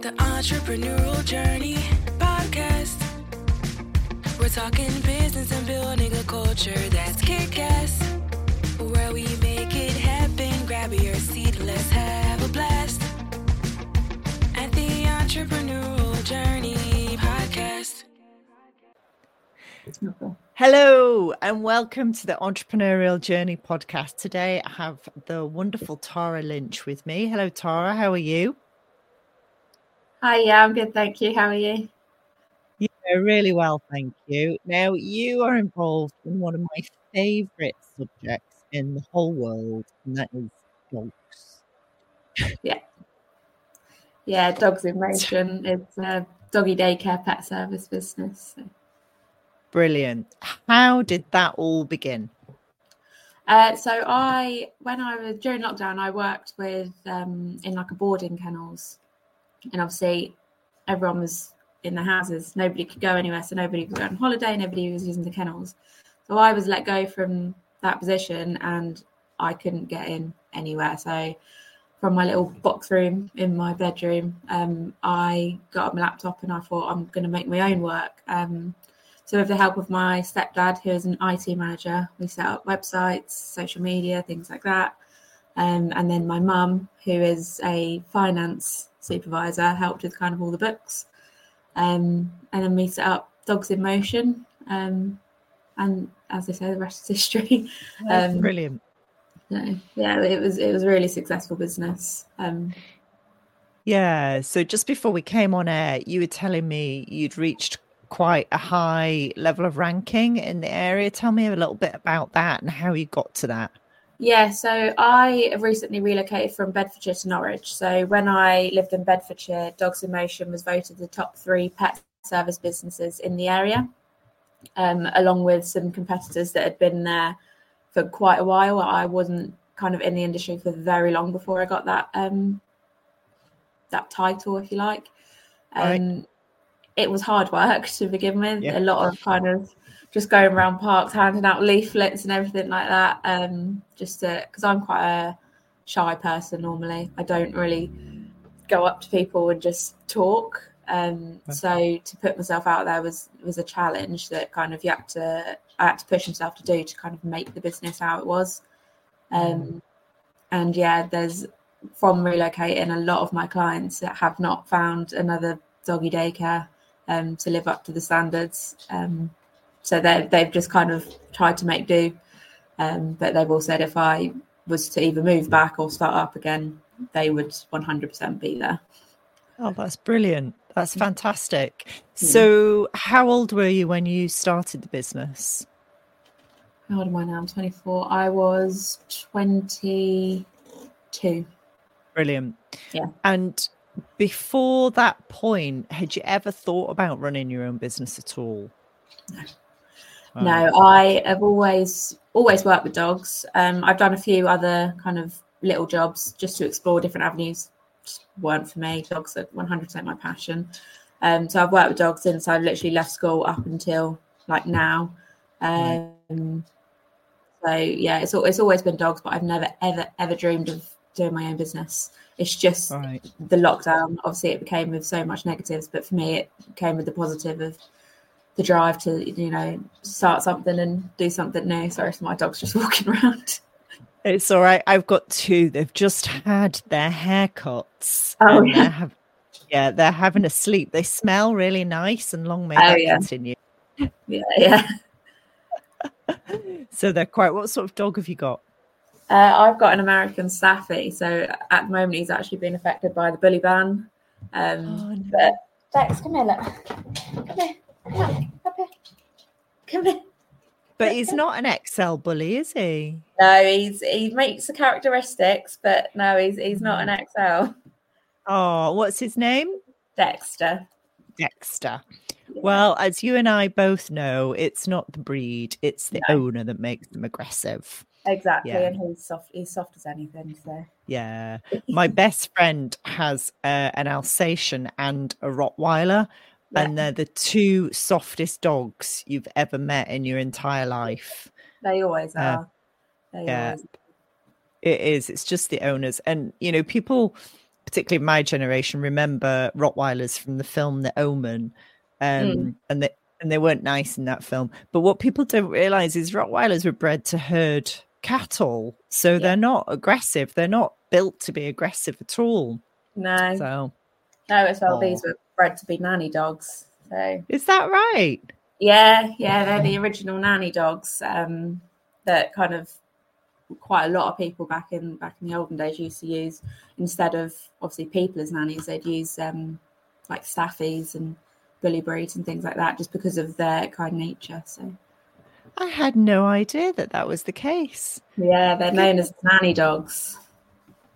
The Entrepreneurial Journey Podcast. We're talking business and building a culture that's kick ass. Where we make it happen. Grab your seat, let's have a blast. At the Entrepreneurial Journey Podcast. Hello and welcome to the Entrepreneurial Journey podcast. Today I have the wonderful Tara Lynch with me. Hello, Tara. How are you? Hi, yeah, I'm good, thank you. How are you? Yeah, really well, thank you. Now, you are involved in one of my favorite subjects in the whole world, and that is dogs. Yeah. Yeah, Dogs in Motion. It's a doggy daycare pet service business. So. Brilliant. How did that all begin? Uh, so I, when I was during lockdown, I worked with um, in like a boarding kennels, and obviously everyone was in the houses. Nobody could go anywhere, so nobody could go on holiday. Nobody was using the kennels. So I was let go from that position, and I couldn't get in anywhere. So from my little box room in my bedroom, um, I got my laptop and I thought I'm going to make my own work. Um, so, with the help of my stepdad, who is an IT manager, we set up websites, social media, things like that. Um, and then my mum, who is a finance supervisor, helped with kind of all the books. Um, and then we set up Dogs in Motion. Um, and as I say, the rest is history. Um, Brilliant. no, yeah, it was it was a really successful business. Um, Yeah. So just before we came on air, you were telling me you'd reached quite a high level of ranking in the area. Tell me a little bit about that and how you got to that. Yeah, so I recently relocated from Bedfordshire to Norwich. So when I lived in Bedfordshire, Dogs in Motion was voted the top three pet service businesses in the area, um, along with some competitors that had been there for quite a while. I wasn't kind of in the industry for very long before I got that um, that title, if you like. Right. Um, It was hard work to begin with. Yeah. A lot of kind of just going around parks handing out leaflets and everything like that. Um, just because I'm quite a shy person normally. I don't really go up to people and just talk. Um, so to put myself out there was was a challenge that kind of you had to I had to push myself to do to kind of make the business how it was. Um, and yeah, there's from relocating a lot of my clients that have not found another doggy daycare um, to live up to the standards. Um, so they they've just kind of tried to make do. Um, but they've all said if I was to either move back or start up again, they would 100% be there. Oh, that's brilliant. That's fantastic. So, how old were you when you started the business? How old am I now? I'm 24. I was 22. Brilliant. Yeah. And before that point, had you ever thought about running your own business at all? No. Wow. No, I have always always worked with dogs. Um, I've done a few other kind of little jobs just to explore different avenues. Just weren't for me. Dogs are 100% my passion. Um, so I've worked with dogs since I literally left school up until like now. Um, so yeah, it's it's always been dogs, but I've never ever ever dreamed of doing my own business. It's just Right. the lockdown. Obviously, it became with so much negatives, but for me, it came with the positive of the drive to you know start something and do something new. Sorry, so my dog's just walking around. It's all right. I've got two. They've just had their haircuts. Oh, yeah. they're yeah, they're having a sleep. They smell really nice and long may Oh, that yeah. continue. Yeah, yeah. So they're quite what sort of dog have you got? Uh, I've got an American Staffy, so at the moment he's actually been affected by the bully ban. Um, Oh, no. But Dex, come here, look. Come here, look, up here. Come here. But he's not an XL bully, is he? No, he's he makes the characteristics, but no, he's he's not an XL. Oh, what's his name? Dexter. Dexter. Well, as you and I both know, it's not the breed, it's the No. owner that makes them aggressive. Exactly, Yeah. and he's soft. He's soft as anything. So Yeah. My best friend has uh, an Alsatian and a Rottweiler, Yeah. and they're the two softest dogs you've ever met in your entire life. they always Yeah. are. They Yeah. always It is. It's just the owners, and you know, people particularly my generation, remember Rottweilers from the film The Omen, um, mm. and they and they weren't nice in that film. But what people don't realize is Rottweilers were bred to herd cattle, so yeah. they're not aggressive. They're not built to be aggressive at all. No. So no, as well. Oh. These were bred to be nanny dogs. So is that right? Yeah, yeah, they're the original nanny dogs. Um, that kind of quite a lot of people back in back in the olden days used to use instead of obviously people as nannies, they'd use um, like staffies and bully breeds and things like that, just because of their kind nature. So. I had no idea that that was the case. Yeah, they're known as nanny dogs.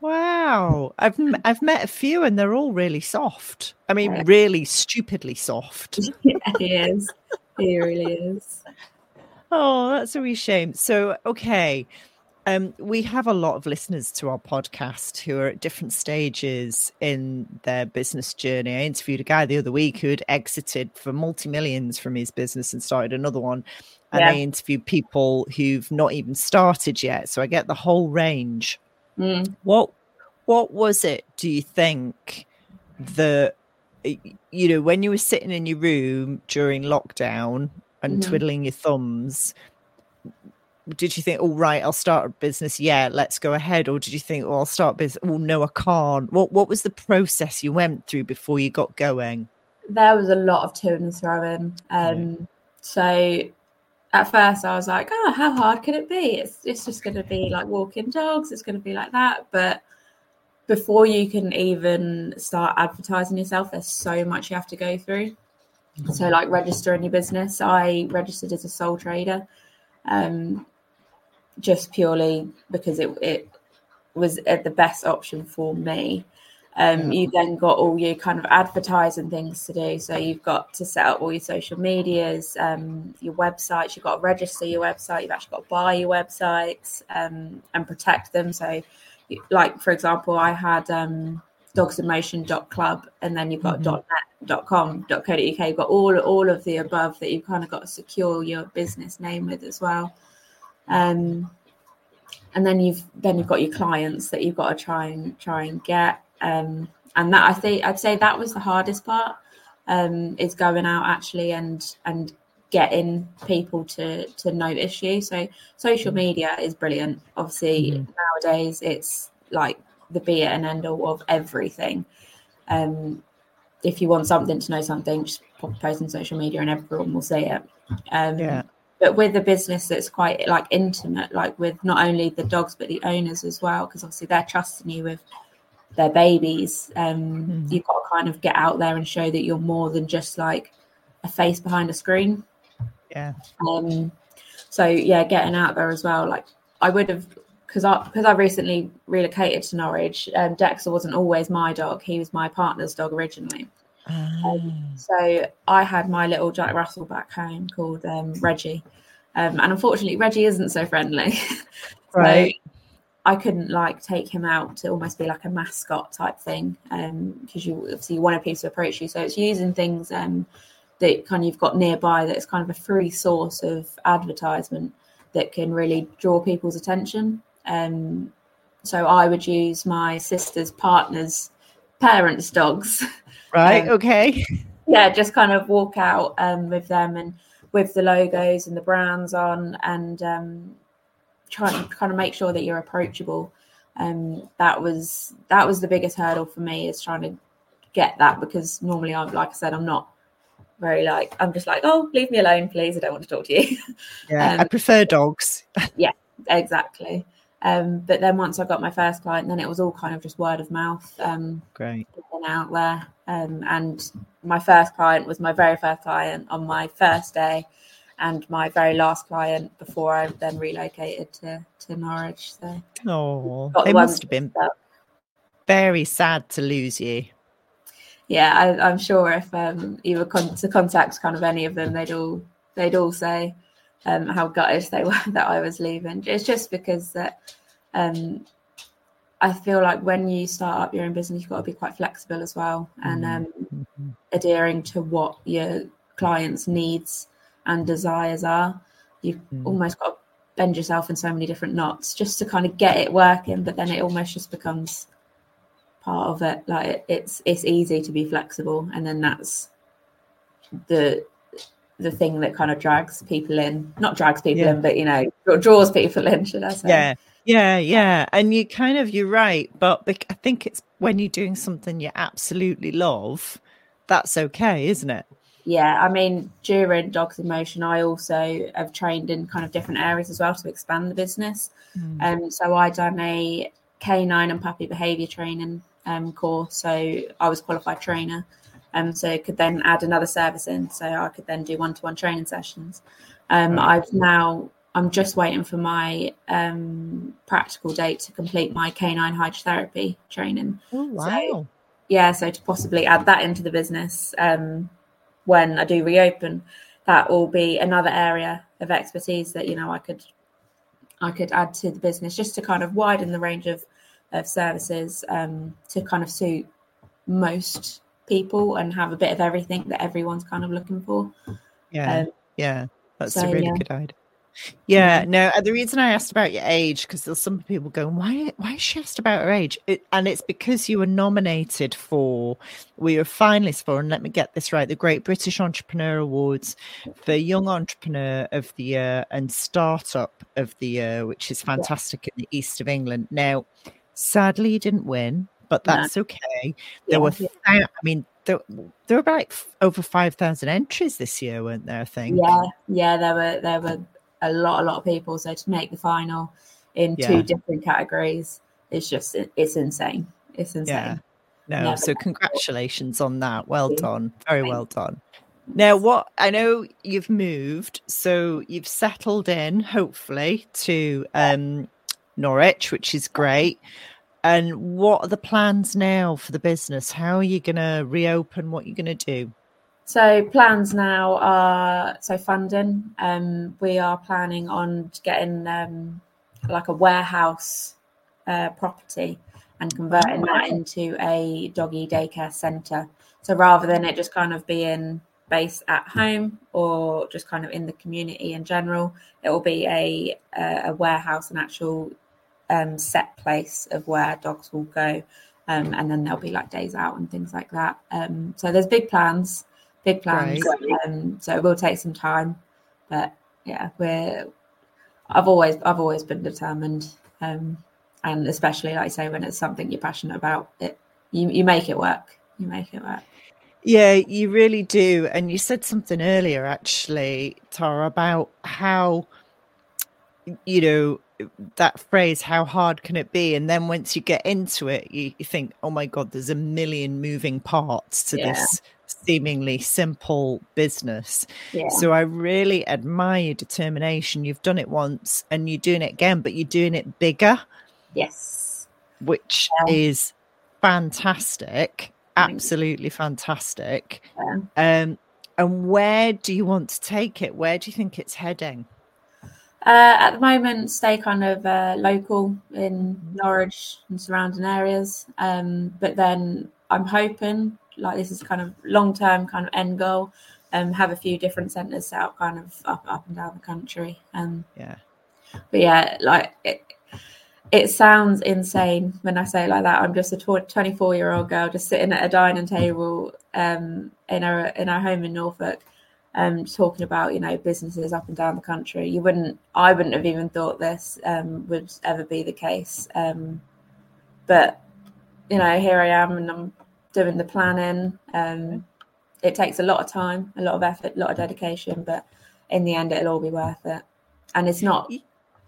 Wow, I've I've met a few and they're all really soft. I mean, really stupidly soft. yeah, he is. He really is. Oh, that's a wee shame. So, okay, um, we have a lot of listeners to our podcast who are at different stages in their business journey. I interviewed a guy the other week who had exited for multi millions from his business and started another one. And yeah. I interviewed people who've not even started yet. So I get the whole range. Mm. What what was it, do you think, that you know, when you were sitting in your room during lockdown and mm-hmm. twiddling your thumbs, did you think, oh right, I'll start a business? Yeah, let's go ahead. Or did you think, oh, I'll start business? Oh no, I can't. What what was the process you went through before you got going? There was a lot of to and throwing. Um, so at first I was like, oh, how hard can it be? It's it's just going to be like walking dogs. It's going to be like that. But before you can even start advertising yourself, there's so much you have to go through. So like registering your business, I registered as a sole trader. Um, just purely because it, it was the best option for me. Um, you then got all your kind of advertising things to do. So you've got to set up all your social medias, um, your websites. You've got to register your website. You've actually got to buy your websites um, and protect them. So, like for example, I had um, dogsinmotion.club, and then you've got mm-hmm. .net.com, .co.uk. You've got all all of the above that you've kind of got to secure your business name with as well. Um, and then you've then you've got your clients that you've got to try and try and get. Um, and that I think I'd say that was the hardest part um, is going out actually and and getting people to to notice you. So social mm-hmm. media is brilliant. Obviously mm-hmm. nowadays it's like the be it and end all of everything. Um, if you want something to know something, just pop a post on social media and everyone will see it. Um, yeah but with a business that's quite like intimate, like with not only the dogs but the owners as well, because obviously they're trusting you with their babies. Um, mm-hmm. You've got to kind of get out there and show that you're more than just like a face behind a screen. Yeah. Um. So yeah, getting out there as well. Like I would have because I because I recently relocated to Norwich. Um, Dexter wasn't always my dog; he was my partner's dog originally. Um, so I had my little Jack Russell back home called um, Reggie, um, and unfortunately Reggie isn't so friendly. right. I couldn't like take him out to almost be like a mascot type thing because um, you obviously you want people to approach you. So it's using things um, that kind of you've got nearby that's kind of a free source of advertisement that can really draw people's attention. Um, so I would use my sister's partner's parents' dogs Right. Um, okay. Yeah, just kind of walk out um, with them and with the logos and the brands on, and um, to kind of make sure that you're approachable. Um, that was that was the biggest hurdle for me is trying to get that because normally I'm like I said I'm not very like I'm just like oh leave me alone please I don't want to talk to you. Yeah, um, I prefer dogs. yeah, exactly. Um, but then once I got my first client, then it was all kind of just word of mouth. Um, Great. Out there. Um, and my first client was my very first client on my first day, and my very last client before I then relocated to, to Norwich. So, oh, it must have been very sad to lose you. Yeah, I, am sure if um, you were con- to contact kind of any of them, they'd all they'd all say um, how gutted they were that I was leaving. It's just because that um, I feel like when you start up your own business, you've got to be quite flexible as well and um, mm-hmm. adhering to what your clients' needs and desires are. You've mm. almost got to bend yourself in so many different knots just to kind of get it working, but then it almost just becomes part of it. Like it, it's it's easy to be flexible, and then that's the the thing that kind of drags people in. Not drags people Yeah. in, but you know, draws people in. Should I say? Yeah. Yeah, yeah. And you kind of, you're right. But I think it's when you're doing something you absolutely love, that's okay, isn't it? Yeah, I mean, during Dogs in Motion, I also have trained in kind of different areas as well to expand the business. Um, so I done a canine and puppy behaviour training um, course. So I was qualified trainer. Um, so could then add another service in. So I could then do one-to-one training sessions. Um. I've now I'm just waiting for my um, practical date to complete my canine hydrotherapy training Oh, wow. yeah so to possibly add that into the business um, when i do reopen that will be another area of expertise that you know i could i could add to the business just to kind of widen the range of of services um, to kind of suit most people and have a bit of everything that everyone's kind of looking for Yeah. um, yeah. That's so, a really yeah. good idea. Yeah, no. uh, The reason I asked about your age because there's some people going, "Why? Why is she asked about her age?" It, and it's because you were nominated for, we were finalists for, and let me get this right, the Great British Entrepreneur Awards for Young Entrepreneur of the Year and Startup of the Year, which is fantastic in the east of England. Now, sadly, you didn't win, but No. that's okay. yeah, There were, thou- I mean, there, there were about like over five thousand entries this year, weren't there? I think. yeah yeah there were there were a lot a lot of people so to make the final in Yeah. two different categories is just it's insane it's insane Yeah. No, Never so congratulations on that. Well done. Very well done. Now, what I know you've moved, so you've settled in, hopefully, to um, Norwich, which is great. And what are the plans now for the business? How are you going to reopen? What are you going to do? So plans now are so funding. Um, we are planning on getting um, like a warehouse uh, property and converting that into a doggy daycare centre. So rather than it just kind of being based at home or just kind of in the community in general, it will be a a, a warehouse, an actual um, set place of where dogs will go. Um, and then there'll be like days out and things like that. Um, so there's big plans big plans. Um, so it will take some time, but yeah, we're. I've always I've always been determined, um, and especially like I say when it's something you're passionate about, it you you make it work. You make it work. Yeah, you really do. And you said something earlier, actually, Tara, about how, you know, that phrase, how hard can it be? And then once you get into it, you, you think, oh my God, there's a million moving parts to Yeah. this seemingly simple business. Yeah, So I really admire your determination. You've done it once and you're doing it again, but you're doing it bigger, yes, which Yeah. is fantastic. Absolutely fantastic. Yeah. Um, and where do you want to take it? Where do you think it's heading? Uh, at the moment, stay kind of uh, local in Norwich and surrounding areas. Um, but then I'm hoping, like this is kind of long term kind of end goal, um, have a few different centres set up kind of up up and down the country. Um, Yeah. but yeah, like it, it sounds insane when I say it like that. I'm just a 24 year old girl just sitting at a dining table um, in our in our home in Norfolk, um, talking about you know businesses up and down the country. You wouldn't, I wouldn't have even thought this um, would ever be the case. Um, but you know, here I am, and I'm doing the planning. Um, it takes a lot of time, a lot of effort, a lot of dedication, but in the end, it'll all be worth it. And it's not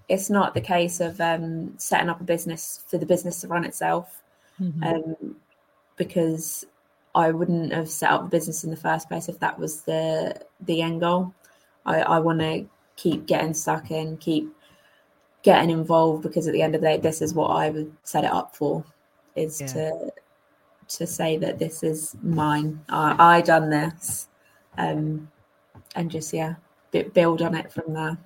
it's not the case of um, setting up a business for the business to run itself Mhm. um, because I wouldn't have set up the business in the first place if that was the the end goal. I, I want to keep getting stuck in, keep getting involved because at the end of the day, this is what I would set it up for, is Yeah. to to say that this is mine. I, I done this, um, and just yeah, bu- build on it from there.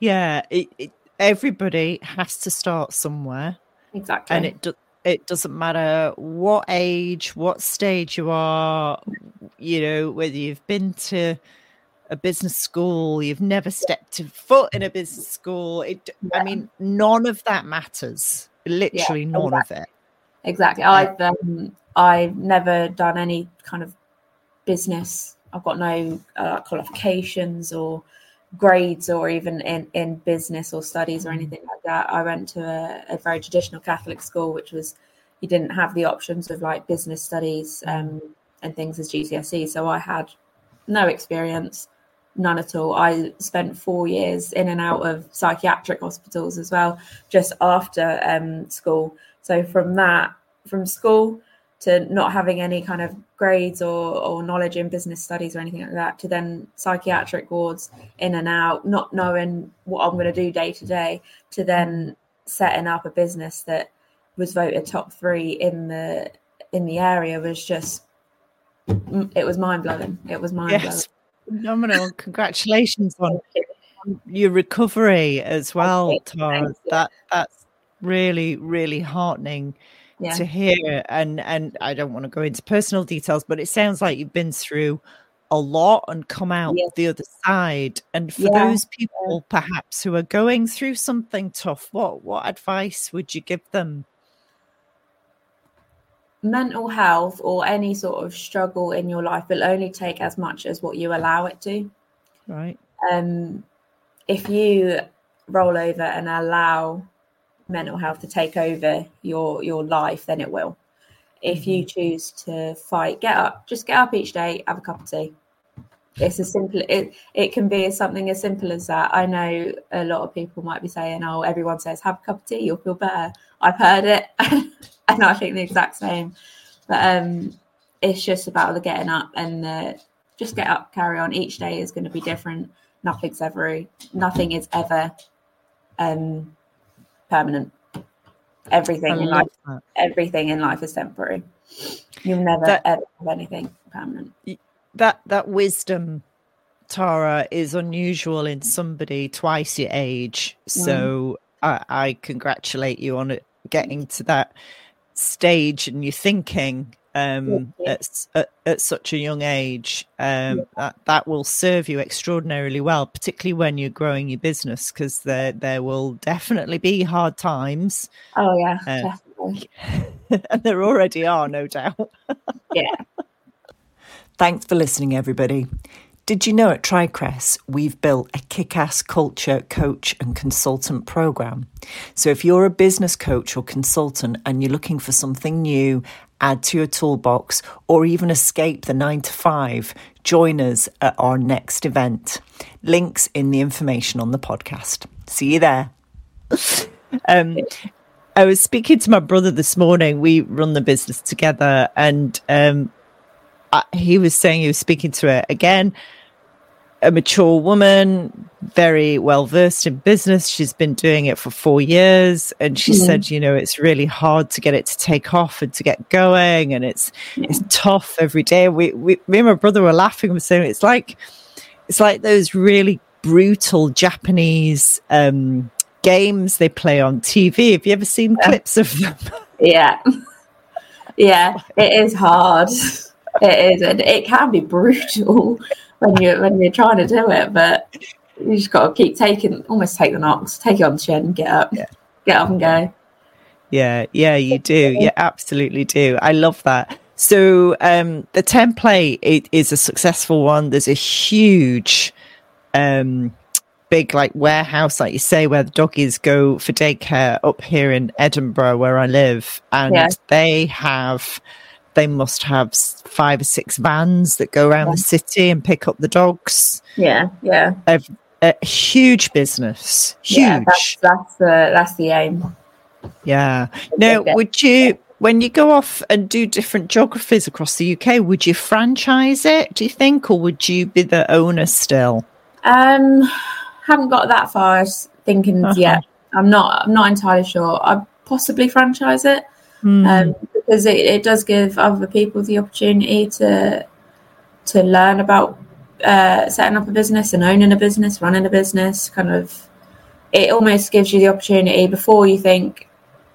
Yeah. It, it, everybody has to start somewhere. Exactly. and it do, it doesn't matter what age, what stage you are, you know, whether you've been to a business school, you've never stepped a foot in a business school. It, I mean, none of that matters. Literally, none of it. Exactly. I've um, I've never done any kind of business. I've got no uh, qualifications or grades or even in, in business or studies or anything like that. I went to a, a very traditional Catholic school, which was you didn't have the options of like business studies um, and things as GCSE. So I had no experience, none at all. I spent four years in and out of psychiatric hospitals as well, just after um, school. So from that, from school to not having any kind of grades or, or knowledge in business studies or anything like that, to then psychiatric wards in and out, not knowing what I'm going to do day to day, to then setting up a business that was voted top three in the in the area was just it was mind blowing. It was mind blowing. Yes, phenomenal! Congratulations on your recovery as well, Tara. That that's really really heartening yeah. to hear. And and I don't want to go into personal details, but it sounds like you've been through a lot and come out yes. the other side. And for yeah. those people perhaps who are going through something tough, what what advice would you give them? mental health or any sort of struggle in your life will only take as much as what you allow it to. Right. Um, if you roll over and allow mental health to take over your your life, then it will. If mm-hmm. you choose to fight, get up. Just get up each day, have a cup of tea. It's as simple. It it can be something as simple as that. I know a lot of people might be saying, "Oh, everyone says have a cup of tea, you'll feel better." I've heard it. and I think the exact same. But um, it's just about the getting up and the, just get up, carry on. Each day is going to be different. Nothing's ever, nothing is ever um, permanent. Everything in life, that. everything in life is temporary. You'll never that, ever have anything permanent. That that wisdom, Tara, is unusual in somebody twice your age. So mm. I, I congratulate you on it getting to that stage and you're thinking um, at, at, at, such a young age, um, yeah. that, that will serve you extraordinarily well, particularly when you're growing your business, because there there will definitely be hard times. Oh yeah, uh, definitely. and there already are, no doubt. yeah. Thanks for listening, everybody. Did you know at TriCrest we've built a kick ass culture coach and consultant program? So if you're a business coach or consultant and you're looking for something new, add to your toolbox, or even escape the nine to five, join us at our next event. Links in the information on the podcast. See you there. um, I was speaking to my brother this morning. We run the business together, and um, I, he was saying he was speaking to her again a mature woman, very well versed in business. She's been doing it for four years. And she mm-hmm. said, you know, it's really hard to get it to take off and to get going. And it's, yeah. it's tough every day. We, we, me and my brother were laughing and saying, it's like, it's like those really brutal Japanese, um, games they play on TV. Have you ever seen yeah. clips of them? Yeah. Yeah. It is hard. It is. And it can be brutal when you when you're trying to do it, but you just got to keep taking, almost take the knocks, take it on the chin, get up, yeah. get up and go. Yeah, yeah, you do. You absolutely do. I love that. So um, the template it is a successful one. There's a huge, um, big like warehouse, like you say, where the doggies go for daycare up here in Edinburgh, where I live, and yeah. they have they must have five or six vans that go around yeah. the city and pick up the dogs. Yeah, yeah. A, a huge business. Huge. Yeah, that's, that's the that's the aim. Yeah. Now, would you when you go off and do different geographies across the UK, would you franchise it? Do you think, or would you be the owner still? Um, haven't got that far thinking uh-huh. yet. I'm not. I'm not entirely sure. I'd possibly franchise it. Mm. Um, because it, it does give other people the opportunity to to learn about uh, setting up a business and owning a business, running a business. Kind of, it almost gives you the opportunity before you think,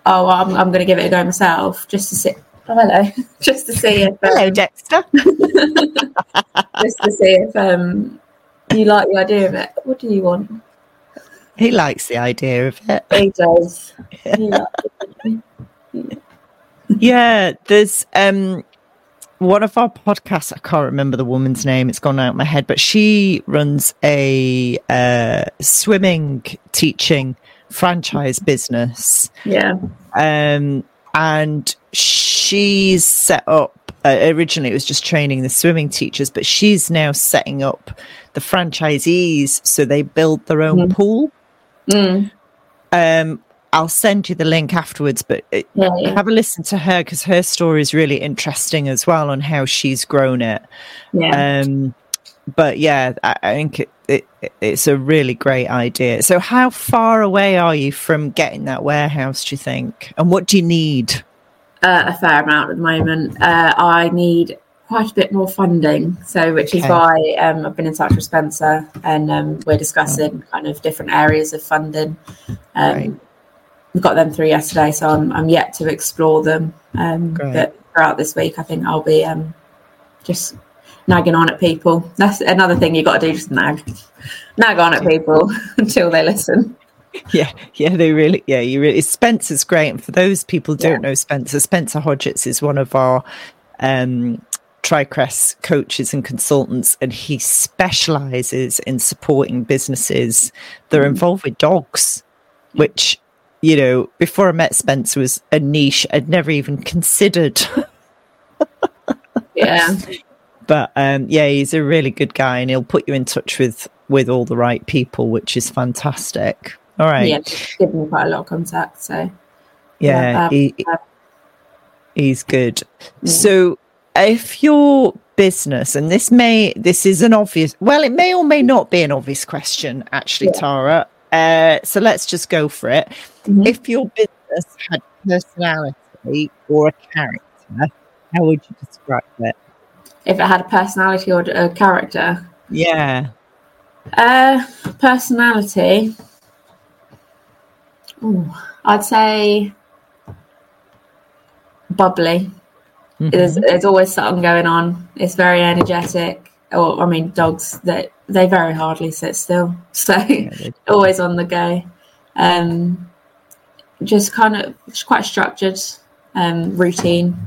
"Oh, I'm, I'm going to give it a go myself," just to sit. Oh, hello, just to see if. Um, hello, Dexter. just to see if um, you like the idea of it. What do you want? He likes the idea of it. He does. He yeah, there's um one of our podcasts. I can't remember the woman's name; it's gone out of my head. But she runs a uh, swimming teaching franchise business. Yeah. Um, and she's set up. Uh, originally, it was just training the swimming teachers, but she's now setting up the franchisees so they build their own Mhm. pool. Mm. Um, I'll send you the link afterwards, but it, Yeah, have a listen to her because her story is really interesting as well on how she's grown it. Yeah. Um, but yeah, I, I think it, it, it's a really great idea. So, how far away are you from getting that warehouse? Do you think, and what do you need? uh, a fair amount at the moment. Uh, I need quite a bit more funding, so which is why um, I've been in touch with Spencer, and um, we're discussing kind of different areas of funding. Um, Right. We got them through yesterday, so I'm, I'm yet to explore them. Um, but throughout this week, I think I'll be um, just nagging on at people. That's another thing you've got to do, just nag, nag on at people until they listen. Yeah, yeah, they really, yeah, you really. Spencer's great, and for those people who don't Yeah. know Spencer, Spencer Hodgetts is one of our um, Tricrest coaches and consultants, and he specializes in supporting businesses that are involved with dogs, which you know, before I met Spencer, was a niche I'd never even considered. Yeah, but um, yeah, he's a really good guy, and he'll put you in touch with with all the right people, which is fantastic. All right, yeah, give me quite a lot of contact. So yeah, Yeah, um, he, he's good. Mm. So, if your business, and this may, this is an obvious, well, it may or may not be an obvious question, actually, Yeah. Tara. Uh, so let's just go for it. Mhm. If your business had personality or a character, how would you describe it? if it had a personality or a character, Yeah. Uh, personality. Ooh, I'd say bubbly. Mhm. There's, there's always something going on. It's very energetic. Or I mean, dogs that they very hardly sit still, so Yeah, always on the go. Um, just kind of just quite structured, um, routine,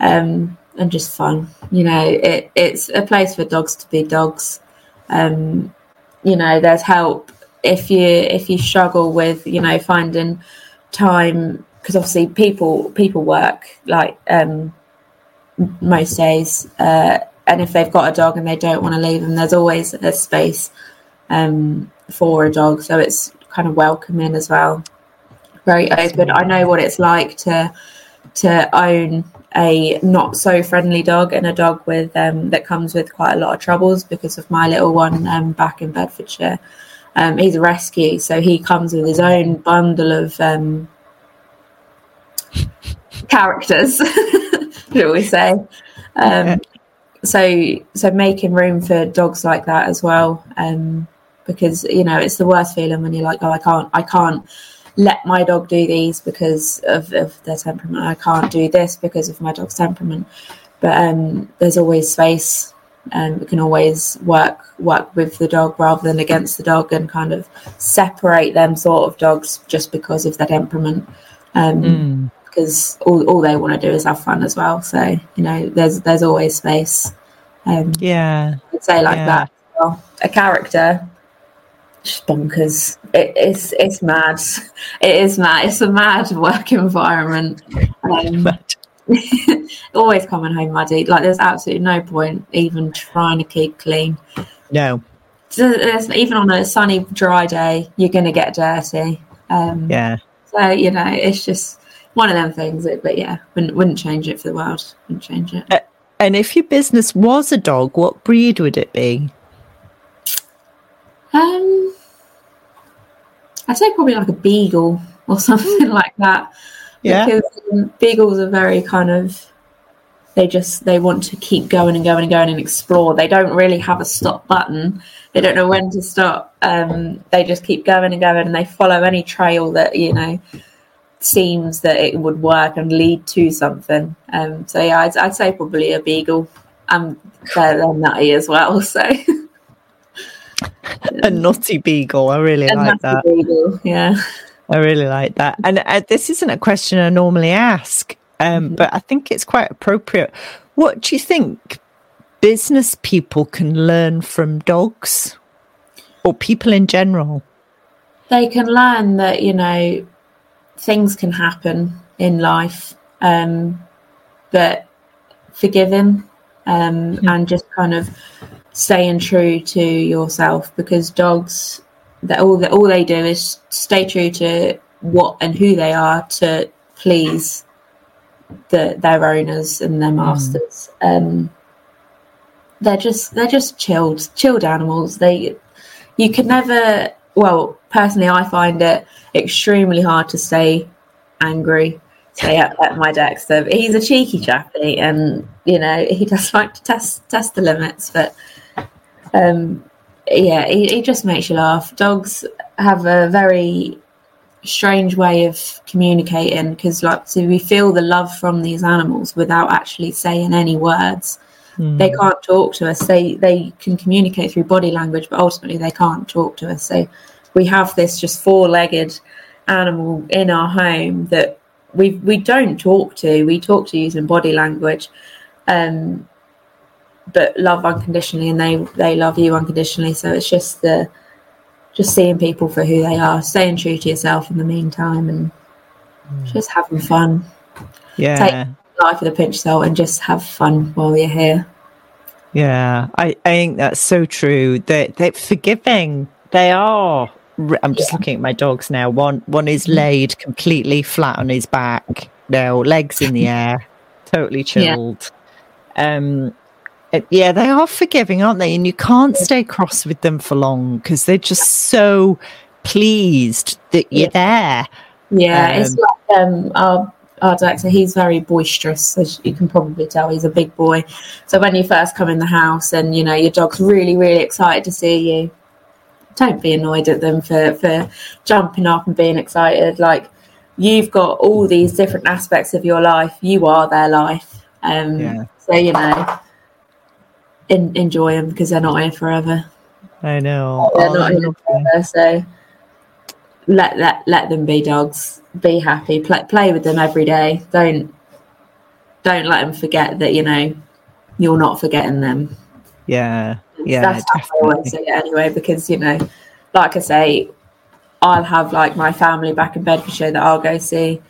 um, and just fun. You know, it, it's a place for dogs to be dogs. Um, you know, there's help if you if you struggle with you know finding time because obviously people people work like um, most days, uh, and if they've got a dog and they don't want to leave them, there's always a space um, for a dog. So it's kind of welcoming as well. Very open. I know what it's like to to own a not so friendly dog and a dog with um, that comes with quite a lot of troubles because of my little one um, back in Bedfordshire. Um, he's a rescue, so he comes with his own bundle of um, characters, shall we say? Um, so, so making room for dogs like that as well, um, because you know it's the worst feeling when you're like, oh, I can't, I can't let my dog do these because of, of their temperament. I can't do this because of my dog's temperament. But um, there's always space, and we can always work work with the dog rather than against the dog, and kind of separate them sort of dogs just because of their temperament. Um, Mm. Because all, all they want to do is have fun as well. So you know, there's there's always space. Um, Yeah. I'd say like Yeah. that. Well, a character, just bonkers. It, it's it's mad. It is mad. It's a mad work environment. Um, always coming home muddy. Like there's absolutely no point even trying to keep clean. No. So even on a sunny, dry day, you're going to get dirty. Um, Yeah. So you know, it's just one of them things. But yeah, wouldn't wouldn't change it for the world. Wouldn't change it. And if your business was a dog, what breed would it be? Um, I'd say probably like a beagle or something like that. Yeah. Because um, beagles are very kind of. They just they want to keep going and going and going and explore. They don't really have a stop button. They don't know when to stop. Um, they just keep going and going, and they follow any trail that you know seems that it would work and lead to something. Um, so yeah, I'd, I'd say probably a beagle. Um, they're, they're nutty as well. So A nutty beagle. I really a like that. beagle, yeah. I really like that. And uh, this isn't a question I normally ask. Um, Mhm. But I think it's quite appropriate. What do you think business people can learn from dogs or people in general? they can learn that you know things can happen in life um but forgiving um and just kind of staying true to yourself because dogs that all that all they do is stay true to what and who they are to please the their owners and their masters. Um they're just they're just chilled chilled animals. They you could never well personally i find it extremely hard to stay angry stay up at my dexter he's a cheeky chappy and you know he does like to test test the limits but um yeah he, he just makes you laugh. Dogs have a very strange way of communicating because like so we feel the love from these animals without actually saying any words. Hmm. they can't talk to us. They they can communicate through body language but ultimately they can't talk to us. So we have this just four-legged animal in our home that we we don't talk to we talk to using body language um but love unconditionally and they they love you unconditionally so it's just the just seeing people for who they are staying true to yourself in the meantime and just having fun Yeah. life with a pinch of salt and just have fun while you're here Yeah, I, I think that's so true. They're, they're forgiving. They are. I'm just looking at my dogs now. One one is laid completely flat on his back, now legs in the air, totally Yeah. chilled. Um, it- yeah, they are forgiving, aren't they? And you can't stay cross with them for long because they're just so pleased that you're there. Yeah, it's Um, like um, our our Dexter. He's very boisterous, as you can probably tell. He's a big boy. So when you first come in the house, and you know your dog's really, really excited to see you, don't be annoyed at them for for jumping up and being excited. Like you've got all these different aspects of your life. You are their life. Um, Yeah. So you know, in, enjoy them because they're not here forever. I know. They're Oh, not here forever. So let let let them be dogs. Be happy. Play play with them every day. Don't don't let them forget that you know you're not forgetting them. Yeah, yeah, That's how I always say it anyway. Because you know, like I say, I'll have like my family back in Bedfordshire that I'll go see.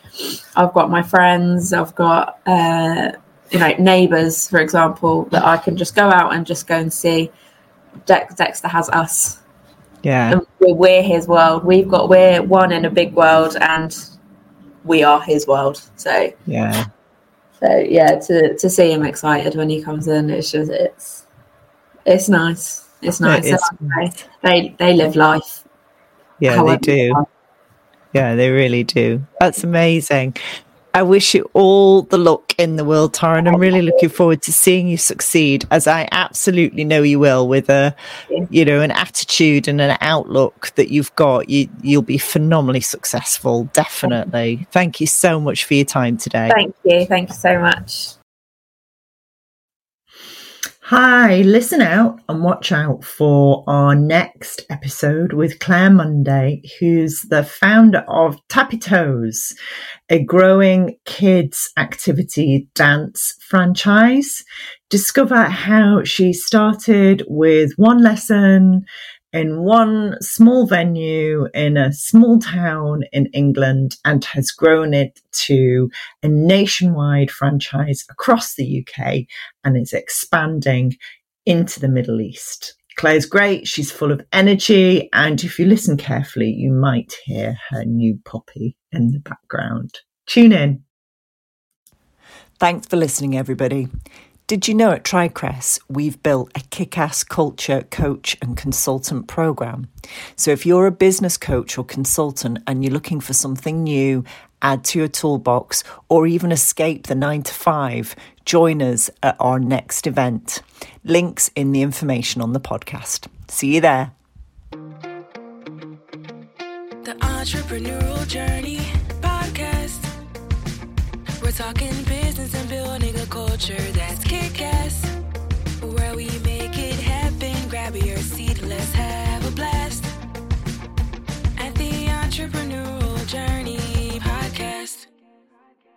I've got my friends. I've got uh, you know neighbours, for example, that I can just go out and just go and see. Dex- Dexter has us Yeah, and we're, we're his world. We've got we're one in a big world, and we are his world. So, yeah. so yeah, to to see him excited when he comes in, it's just it's it's nice. It's nice. It is And like I say, They they live life. Yeah, they do. life. Yeah, they really do. That's amazing. I wish you all the luck in the world, Tara, and I'm really looking forward to seeing you succeed, as I absolutely know you will, with a, you know, an attitude and an outlook that you've got. You you'll be phenomenally successful, definitely. Thank you so much for your time today. Thank you. Thank you so much. Hi, listen out and watch out for our next episode with Claire Monday, who's the founder of Tappy Toes, a growing kids activity dance franchise. Discover how she started with one lesson in one small venue in a small town in England and has grown it to a nationwide franchise across the UK and is expanding into the Middle East. Claire's great. She's full of energy. And if you listen carefully, you might hear her new puppy in the background. Tune in. Thanks for listening, everybody. Did you know at TriCrest we've built a kick ass culture coach and consultant program? So if you're a business coach or consultant and you're looking for something new, add to your toolbox, or even escape the nine to five, join us at our next event. Links in the information on the podcast. See you there. The Entrepreneurial Journey talking business and building a culture that's kick ass. Where we make it happen. Grab your seat, let's have a blast. At the Entrepreneurial Journey.